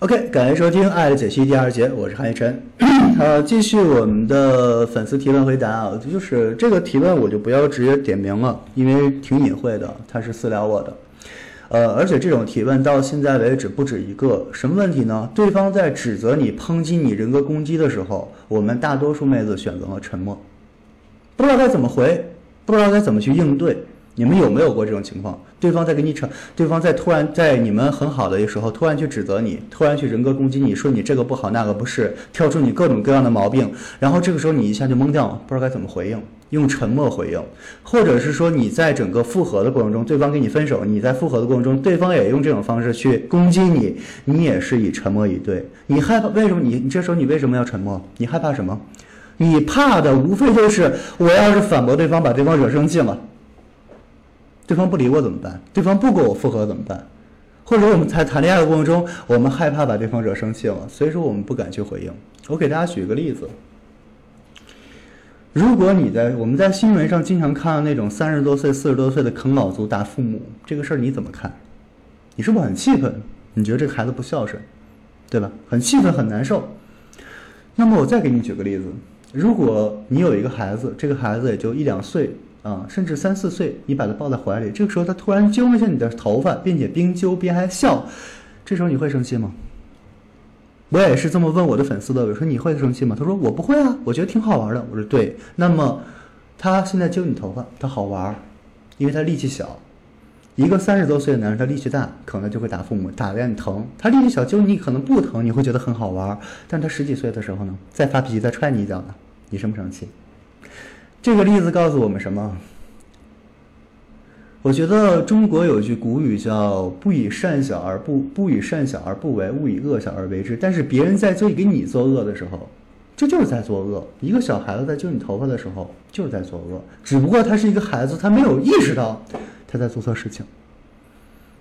OK，感谢收听《爱的解析》第二节，我是韩一晨。呃，继续我们的粉丝提问回答啊，就是这个提问我就不要直接点名了，因为挺隐晦的，他是私聊我的。呃，而且这种提问到现在为止不止一个，什么问题呢？对方在指责你、抨击你、人格攻击的时候，我们大多数妹子选择了沉默，不知道该怎么回，不知道该怎么去应对。你们有没有过这种情况？对方在给你扯，对方在突然在你们很好的时候，突然去指责你，突然去人格攻击你，说你这个不好那个不是，挑出你各种各样的毛病，然后这个时候你一下就懵掉了，不知道该怎么回应，用沉默回应，或者是说你在整个复合的过程中，对方跟你分手，你在复合的过程中，对方也用这种方式去攻击你，你也是以沉默以对，你害怕为什么？你你这时候你为什么要沉默？你害怕什么？你怕的无非就是我要是反驳对方，把对方惹生气了。对方不理我怎么办？对方不跟我复合怎么办？或者我们在谈恋爱的过程中，我们害怕把对方惹生气了，所以说我们不敢去回应。我给大家举一个例子：如果你在我们在新闻上经常看到那种三十多岁、四十多岁的啃老族打父母，这个事儿你怎么看？你是不是很气愤？你觉得这个孩子不孝顺，对吧？很气愤，很难受。那么我再给你举个例子：如果你有一个孩子，这个孩子也就一两岁。啊，甚至三四岁，你把他抱在怀里，这个时候他突然揪了下你的头发，并且边揪边还笑，这时候你会生气吗？我也是这么问我的粉丝的，我说你会生气吗？他说我不会啊，我觉得挺好玩的。我说对，那么他现在揪你头发，他好玩，因为他力气小。一个三十多岁的男人，他力气大，可能就会打父母，打的让你疼。他力气小，揪你可能不疼，你会觉得很好玩。但他十几岁的时候呢，再发脾气，再踹你一脚呢，你生不生气？这个例子告诉我们什么？我觉得中国有句古语叫“不以善小而不不以善小而不为，勿以恶小而为之”。但是别人在做给你作恶的时候，这就是在作恶。一个小孩子在揪你头发的时候，就是在作恶。只不过他是一个孩子，他没有意识到他在做错事情。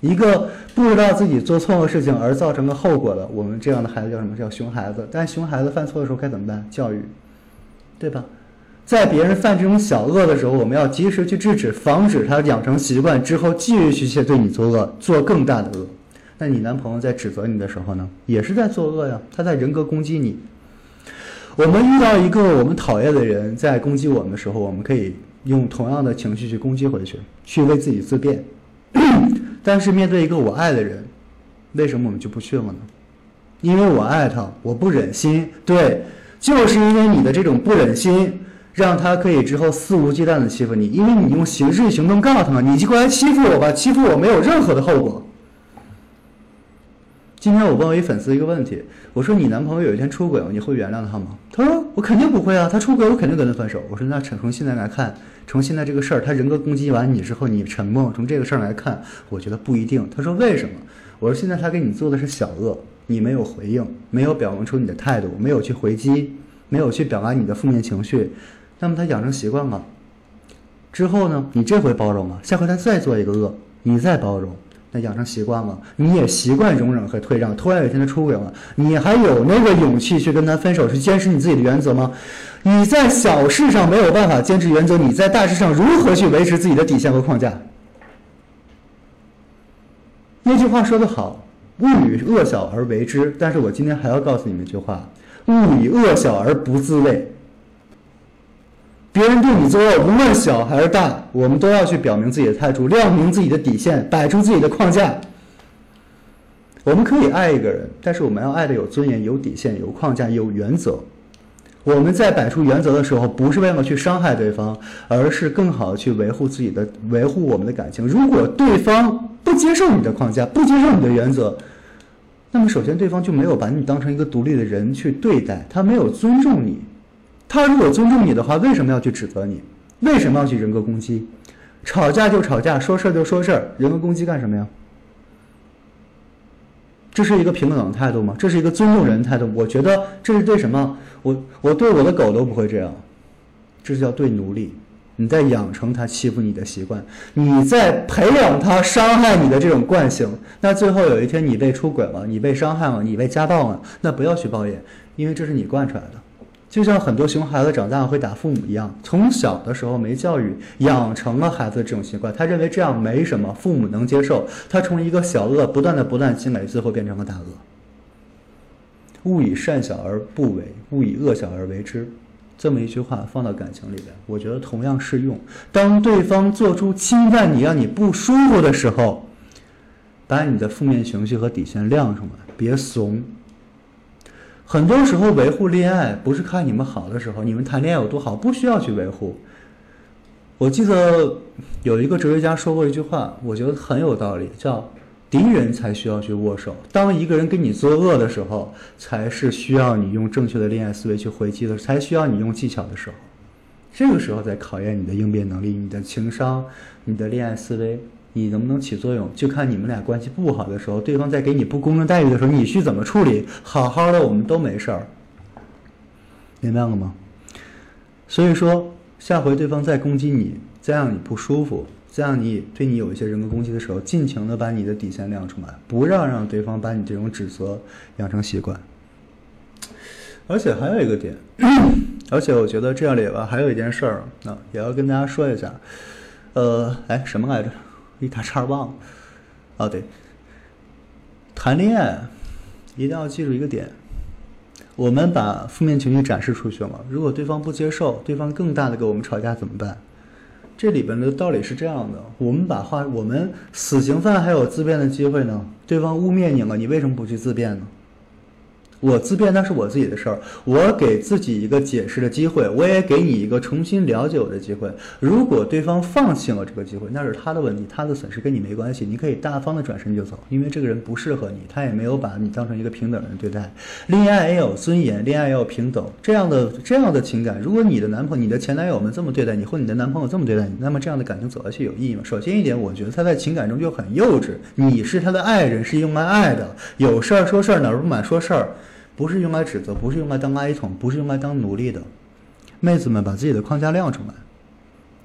一个不知道自己做错了事情而造成的后果的，我们这样的孩子叫什么？叫熊孩子。但熊孩子犯错的时候该怎么办？教育，对吧？在别人犯这种小恶的时候，我们要及时去制止，防止他养成习惯之后继续去对你作恶，做更大的恶。那你男朋友在指责你的时候呢，也是在作恶呀，他在人格攻击你。我们遇到一个我们讨厌的人在攻击我们的时候，我们可以用同样的情绪去攻击回去，去为自己自辩。但是面对一个我爱的人，为什么我们就不去了呢？因为我爱他，我不忍心。对，就是因为你的这种不忍心。让他可以之后肆无忌惮的欺负你，因为你用实质行动告诉他，你就过来欺负我吧，欺负我没有任何的后果。今天我问我一粉丝一个问题，我说你男朋友有一天出轨了，你会原谅他吗？他说我肯定不会啊，他出轨我肯定跟他分手。我说那从现在来看，从现在这个事儿，他人格攻击完你之后，你沉默，从这个事儿来看，我觉得不一定。他说为什么？我说现在他给你做的是小恶，你没有回应，没有表明出你的态度，没有去回击，没有去表达你的负面情绪。那么他养成习惯了，之后呢？你这回包容了，下回他再做一个恶，你再包容，那养成习惯了，你也习惯容忍和退让。突然有一天他出轨了，你还有那个勇气去跟他分手，去坚持你自己的原则吗？你在小事上没有办法坚持原则，你在大事上如何去维持自己的底线和框架？那句话说得好，勿以恶小而为之。但是我今天还要告诉你们一句话：勿以恶小而不自卫。别人对你作恶，无论小还是大，我们都要去表明自己的态度，亮明自己的底线，摆出自己的框架。我们可以爱一个人，但是我们要爱的有尊严、有底线、有框架、有原则。我们在摆出原则的时候，不是为了去伤害对方，而是更好的去维护自己的、维护我们的感情。如果对方不接受你的框架，不接受你的原则，那么首先对方就没有把你当成一个独立的人去对待，他没有尊重你。他如果尊重你的话，为什么要去指责你？为什么要去人格攻击？吵架就吵架，说事儿就说事儿，人格攻击干什么呀？这是一个平等的态度吗？这是一个尊重人的态度？我觉得这是对什么？我我对我的狗都不会这样，这是叫对奴隶。你在养成它欺负你的习惯，你在培养它伤害你的这种惯性。那最后有一天你被出轨了，你被伤害了，你被家暴了，那不要去抱怨，因为这是你惯出来的。就像很多熊孩子长大会打父母一样，从小的时候没教育，养成了孩子这种习惯。他认为这样没什么，父母能接受。他从一个小恶不断的不断积累，最后变成了大恶。勿以善小而不为，勿以恶小而为之。这么一句话放到感情里边，我觉得同样适用。当对方做出侵犯你、让你不舒服的时候，把你的负面情绪和底线亮出来，别怂。很多时候维护恋爱不是看你们好的时候，你们谈恋爱有多好，不需要去维护。我记得有一个哲学家说过一句话，我觉得很有道理，叫“敌人才需要去握手，当一个人跟你作恶的时候，才是需要你用正确的恋爱思维去回击的，才需要你用技巧的时候，这个时候在考验你的应变能力、你的情商、你的恋爱思维，你能不能起作用，就看你们俩关系不好的时候，对方在给你不公正待遇的时候，你去怎么处理。好好的，我们都没事儿，明白了吗？所以说。下回对方再攻击你，再让你不舒服，再让你对你有一些人格攻击的时候，尽情的把你的底线亮出来，不让让对方把你这种指责养成习惯。而且还有一个点，而且我觉得这里吧，还有一件事儿，那也要跟大家说一下。呃，哎，什么来着？一打叉忘了。哦，对，谈恋爱一定要记住一个点。我们把负面情绪展示出去了，如果对方不接受，对方更大的跟我们吵架怎么办？这里边的道理是这样的：我们把话，我们死刑犯还有自辩的机会呢，对方污蔑你了，你为什么不去自辩呢？我自辩那是我自己的事儿，我给自己一个解释的机会，我也给你一个重新了解我的机会。如果对方放弃了这个机会，那是他的问题，他的损失跟你没关系，你可以大方的转身就走，因为这个人不适合你，他也没有把你当成一个平等人对待。恋爱也有尊严，恋爱要平等，这样的这样的情感，如果你的男朋友、你的前男友们这么对待你，或你的男朋友这么对待你，那么这样的感情走下去有意义吗？首先一点，我觉得他在情感中就很幼稚。你是他的爱人，是用来爱的，有事儿说事儿，哪儿不满说事儿。不是用来指责，不是用来当垃圾桶，不是用来当奴隶的。妹子们，把自己的框架亮出来。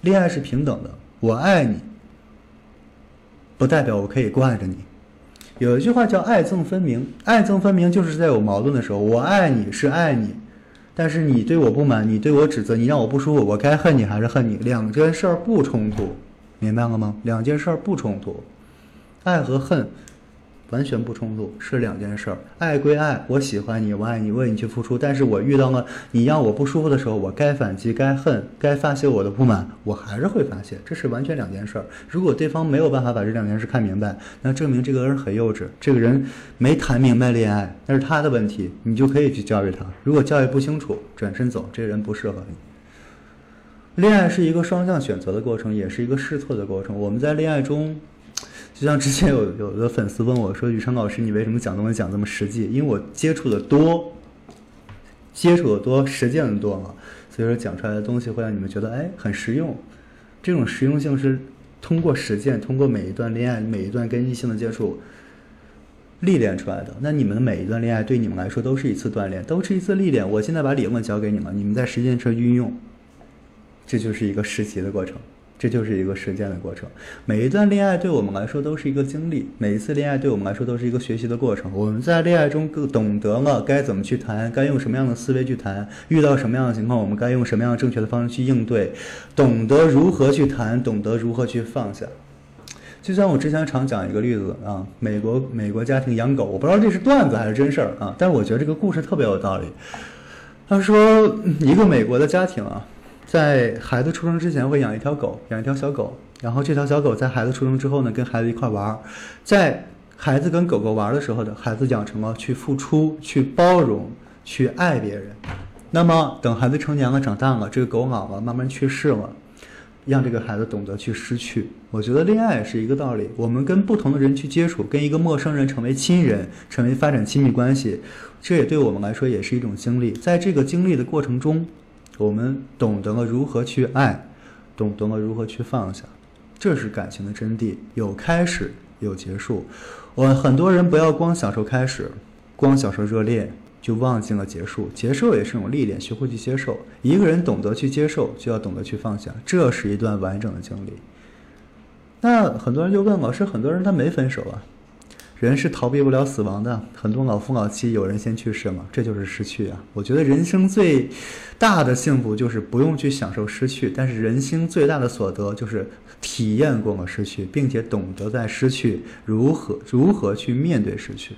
恋爱是平等的，我爱你，不代表我可以惯着你。有一句话叫“爱憎分明”，爱憎分明就是在有矛盾的时候，我爱你是爱你，但是你对我不满，你对我指责，你让我不舒服，我该恨你还是恨你？两件事儿不冲突，明白了吗？两件事儿不冲突，爱和恨。完全不冲突，是两件事儿。爱归爱，我喜欢你，我爱你，为你去付出。但是我遇到了你让我不舒服的时候，我该反击，该恨，该发泄我的不满，我还是会发泄。这是完全两件事儿。如果对方没有办法把这两件事看明白，那证明这个人很幼稚，这个人没谈明白恋爱，那是他的问题。你就可以去教育他。如果教育不清楚，转身走，这个人不适合你。恋爱是一个双向选择的过程，也是一个试错的过程。我们在恋爱中。就像之前有有的粉丝问我说：“雨辰老师，你为什么讲东西讲这么实际？”因为我接触的多，接触的多，实践的多嘛，所以说讲出来的东西会让你们觉得哎很实用。这种实用性是通过实践，通过每一段恋爱、每一段跟异性的接触历练出来的。那你们的每一段恋爱对你们来说都是一次锻炼，都是一次历练。我现在把理论教给你们，你们在实践中运用，这就是一个实习的过程。这就是一个实践的过程。每一段恋爱对我们来说都是一个经历，每一次恋爱对我们来说都是一个学习的过程。我们在恋爱中更懂得了该怎么去谈，该用什么样的思维去谈，遇到什么样的情况，我们该用什么样正确的方式去应对，懂得如何去谈，懂得如何去放下。就像我之前常讲一个例子啊，美国美国家庭养狗，我不知道这是段子还是真事儿啊，但是我觉得这个故事特别有道理。他说，一个美国的家庭啊。在孩子出生之前会养一条狗，养一条小狗，然后这条小狗在孩子出生之后呢，跟孩子一块玩儿，在孩子跟狗狗玩的时候的孩子养成了去付出、去包容、去爱别人。那么等孩子成年了、长大了，这个狗老了，慢慢去世了，让这个孩子懂得去失去。我觉得恋爱是一个道理，我们跟不同的人去接触，跟一个陌生人成为亲人，成为发展亲密关系，这也对我们来说也是一种经历。在这个经历的过程中。我们懂得了如何去爱，懂得了如何去放下，这是感情的真谛。有开始，有结束。我很多人不要光享受开始，光享受热烈，就忘记了结束。结束也是一种历练，学会去接受。一个人懂得去接受，就要懂得去放下。这是一段完整的经历。那很多人就问老师，很多人他没分手啊。人是逃避不了死亡的，很多老夫老妻有人先去世嘛，这就是失去啊，我觉得人生最大的幸福就是不用去享受失去，但是人生最大的所得就是体验过了失去，并且懂得在失去如何如何去面对失去。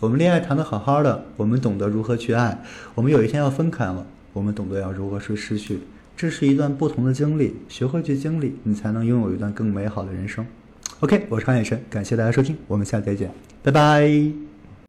我们恋爱谈的好好的，我们懂得如何去爱，我们有一天要分开了，我们懂得要如何去失去。这是一段不同的经历，学会去经历，你才能拥有一段更美好的人生。OK，我是康先生，感谢大家收听，我们下期再见，拜拜。